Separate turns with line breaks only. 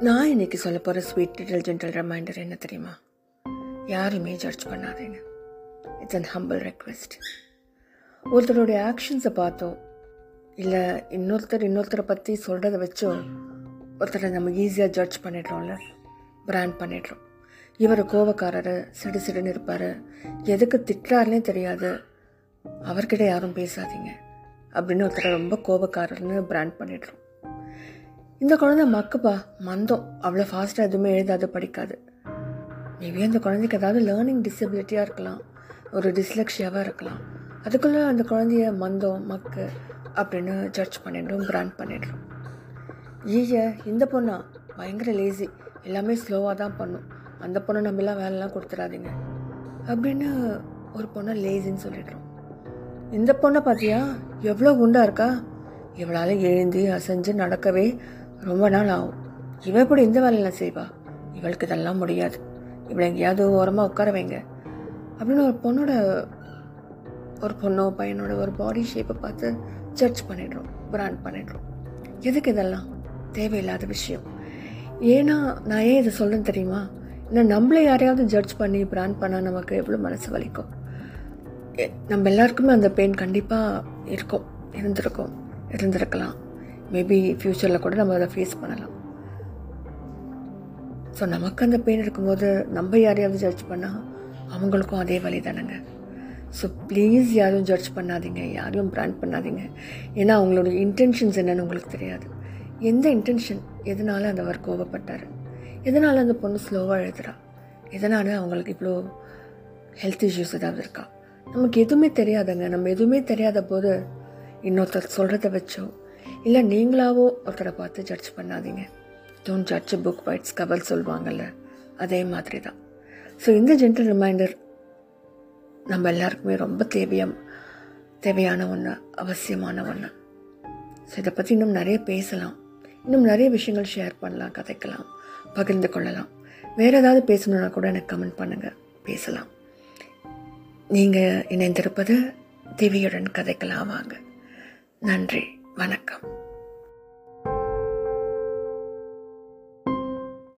நான் இன்னைக்கு சொல்ல போகிற ஸ்வீட் லிட்டில் ஜென்டல் ரிமைண்டர் என்ன தெரியுமா? யாருமே ஜட்ஜ் பண்ணாதீங்க இட்ஸ் அன் ஹம்பிள் ரெக்வெஸ்ட் ஒருத்தருடைய ஆக்ஷன்ஸை பார்த்தோ இல்லை இன்னொருத்தர் இன்னொருத்தரை பற்றி சொல்கிறத வச்சோ ஒருத்தரை நம்ம ஈஸியாக ஜட்ஜ் பண்ணிடுறோம்ல பிராண்ட் பண்ணிடுறோம். இவர் கோவக்காரர் சிடு சிடுன்னு இருப்பார். எதுக்கு திட்டுறாருனே தெரியாது. அவர்கிட்ட யாரும் பேசாதீங்க. அப்படின்னு ஒருத்தரை ரொம்ப கோபக்காரர்னு பிராண்ட் பண்ணிடுறோம். இந்த குழந்தை மக்குப்பா மந்தம். அவ்வளோ ஃபாஸ்ட்டாக எதுவுமே எழுதாது படிக்காது. மேபி அந்த குழந்தைக்கு ஏதாவது லேர்னிங் டிசபிலிட்டியாக இருக்கலாம். ஒரு டிஸ்லெக்ஷியாவாக இருக்கலாம். அதுக்குள்ளே அந்த குழந்தைய மந்தம் மக்கு அப்படின்னு ஜட்ஜ் பண்ணிடுறோம் பிராண்ட் பண்ணிடுறோம் ஈய இந்த பொண்ணா? பயங்கர லேசி எல்லாமே ஸ்லோவாக தான் பண்ணும். அந்த பொண்ணை நம்பிலாம் வேலைலாம் கொடுத்துடாதீங்க. அப்படின்னு ஒரு பொண்ணை லேசின்னு சொல்லிடுறோம். இந்த பொண்ணை பார்த்தியா எவ்வளோ குண்டாக இருக்கா? இவளால் எழுந்து அசைஞ்சு நடக்கவே ரொம்ப நாள் ஆகும். இவ எப்படி இந்த வேலையெல்லாம் செய்வா? இவளுக்கு இதெல்லாம் முடியாது. இவளை எங்கேயாவது ஓரமாக உட்கார வைங்க. அப்படின்னு ஒரு பொண்ணோட ஒரு பொண்ணோ பையனோட ஒரு பாடி ஷேப்பை பார்த்து ஜட்ஜ் பண்ணிடுறோம். பிராண்ட் பண்ணிடுறோம். எதுக்கு இதெல்லாம்? தேவையில்லாத விஷயம். ஏன்னா நான் ஏன் இதை சொல்லணும் தெரியுமா? இன்னும் நம்மளை யாரையாவது ஜட்ஜ் பண்ணி பிராண்ட் பண்ணால் நமக்கு எவ்வளோ மனசு வலிக்கும். நம்ம எல்லாருக்குமே அந்த பெயின் கண்டிப்பாக இருக்கும். இருந்திருக்கும். இருந்திருக்கலாம். மேபி ஃப்யூச்சரில் கூட நம்ம அதை ஃபேஸ் பண்ணலாம். ஸோ நமக்கு அந்த பெயின் இருக்கும்போது நம்ம யாரையாவது ஜட்ஜ் பண்ணால் அவங்களுக்கும் அதே வழி தானேங்க. ஸோ ப்ளீஸ் யாரும் ஜட்ஜ் பண்ணாதீங்க. யாரையும் பிராண்ட் பண்ணாதீங்க. ஏன்னா அவங்களோட இன்டென்ஷன்ஸ் என்னென்னு உங்களுக்கு தெரியாது. எந்த இன்டென்ஷன் எதனால அந்த அவர் கோவப்பட்டார்? எதனால் அந்த பொண்ணு ஸ்லோவாக எழுதுறா எதனால் அவங்களுக்கு இவ்வளோ ஹெல்த் இஷ்யூஸ் ஏதாவது இருக்கா? நமக்கு எதுவுமே தெரியாதுங்க. நம்ம எதுவுமே தெரியாத போது இன்னொருத்தர் சொல்கிறத வச்சோ இல்லை நீங்களாவோ ஒருத்தரை பார்த்து ஜட்ஜ் பண்ணாதீங்க. Don't judge book by its cover சொல்லுவாங்கல்ல அதே மாதிரி தான் ஸோ இந்த ஜென்ரல் ரிமைண்டர் நம்ம எல்லாருக்குமே ரொம்ப தேவையம் தேவையான ஒன்று அவசியமான ஒன்று ஸோ இதை பற்றி இன்னும் நிறைய பேசலாம். இன்னும் நிறைய விஷயங்கள் ஷேர் பண்ணலாம் கதைக்கலாம் பகிர்ந்து கொள்ளலாம். வேறு ஏதாவது பேசணுன்னா கூட எனக்கு கமெண்ட் பண்ணுங்கள் பேசலாம். நீங்கள் இணைந்திருப்பது திவியுடன் கதைக்கலாம் வாங்க. நன்றி வணக்கம்.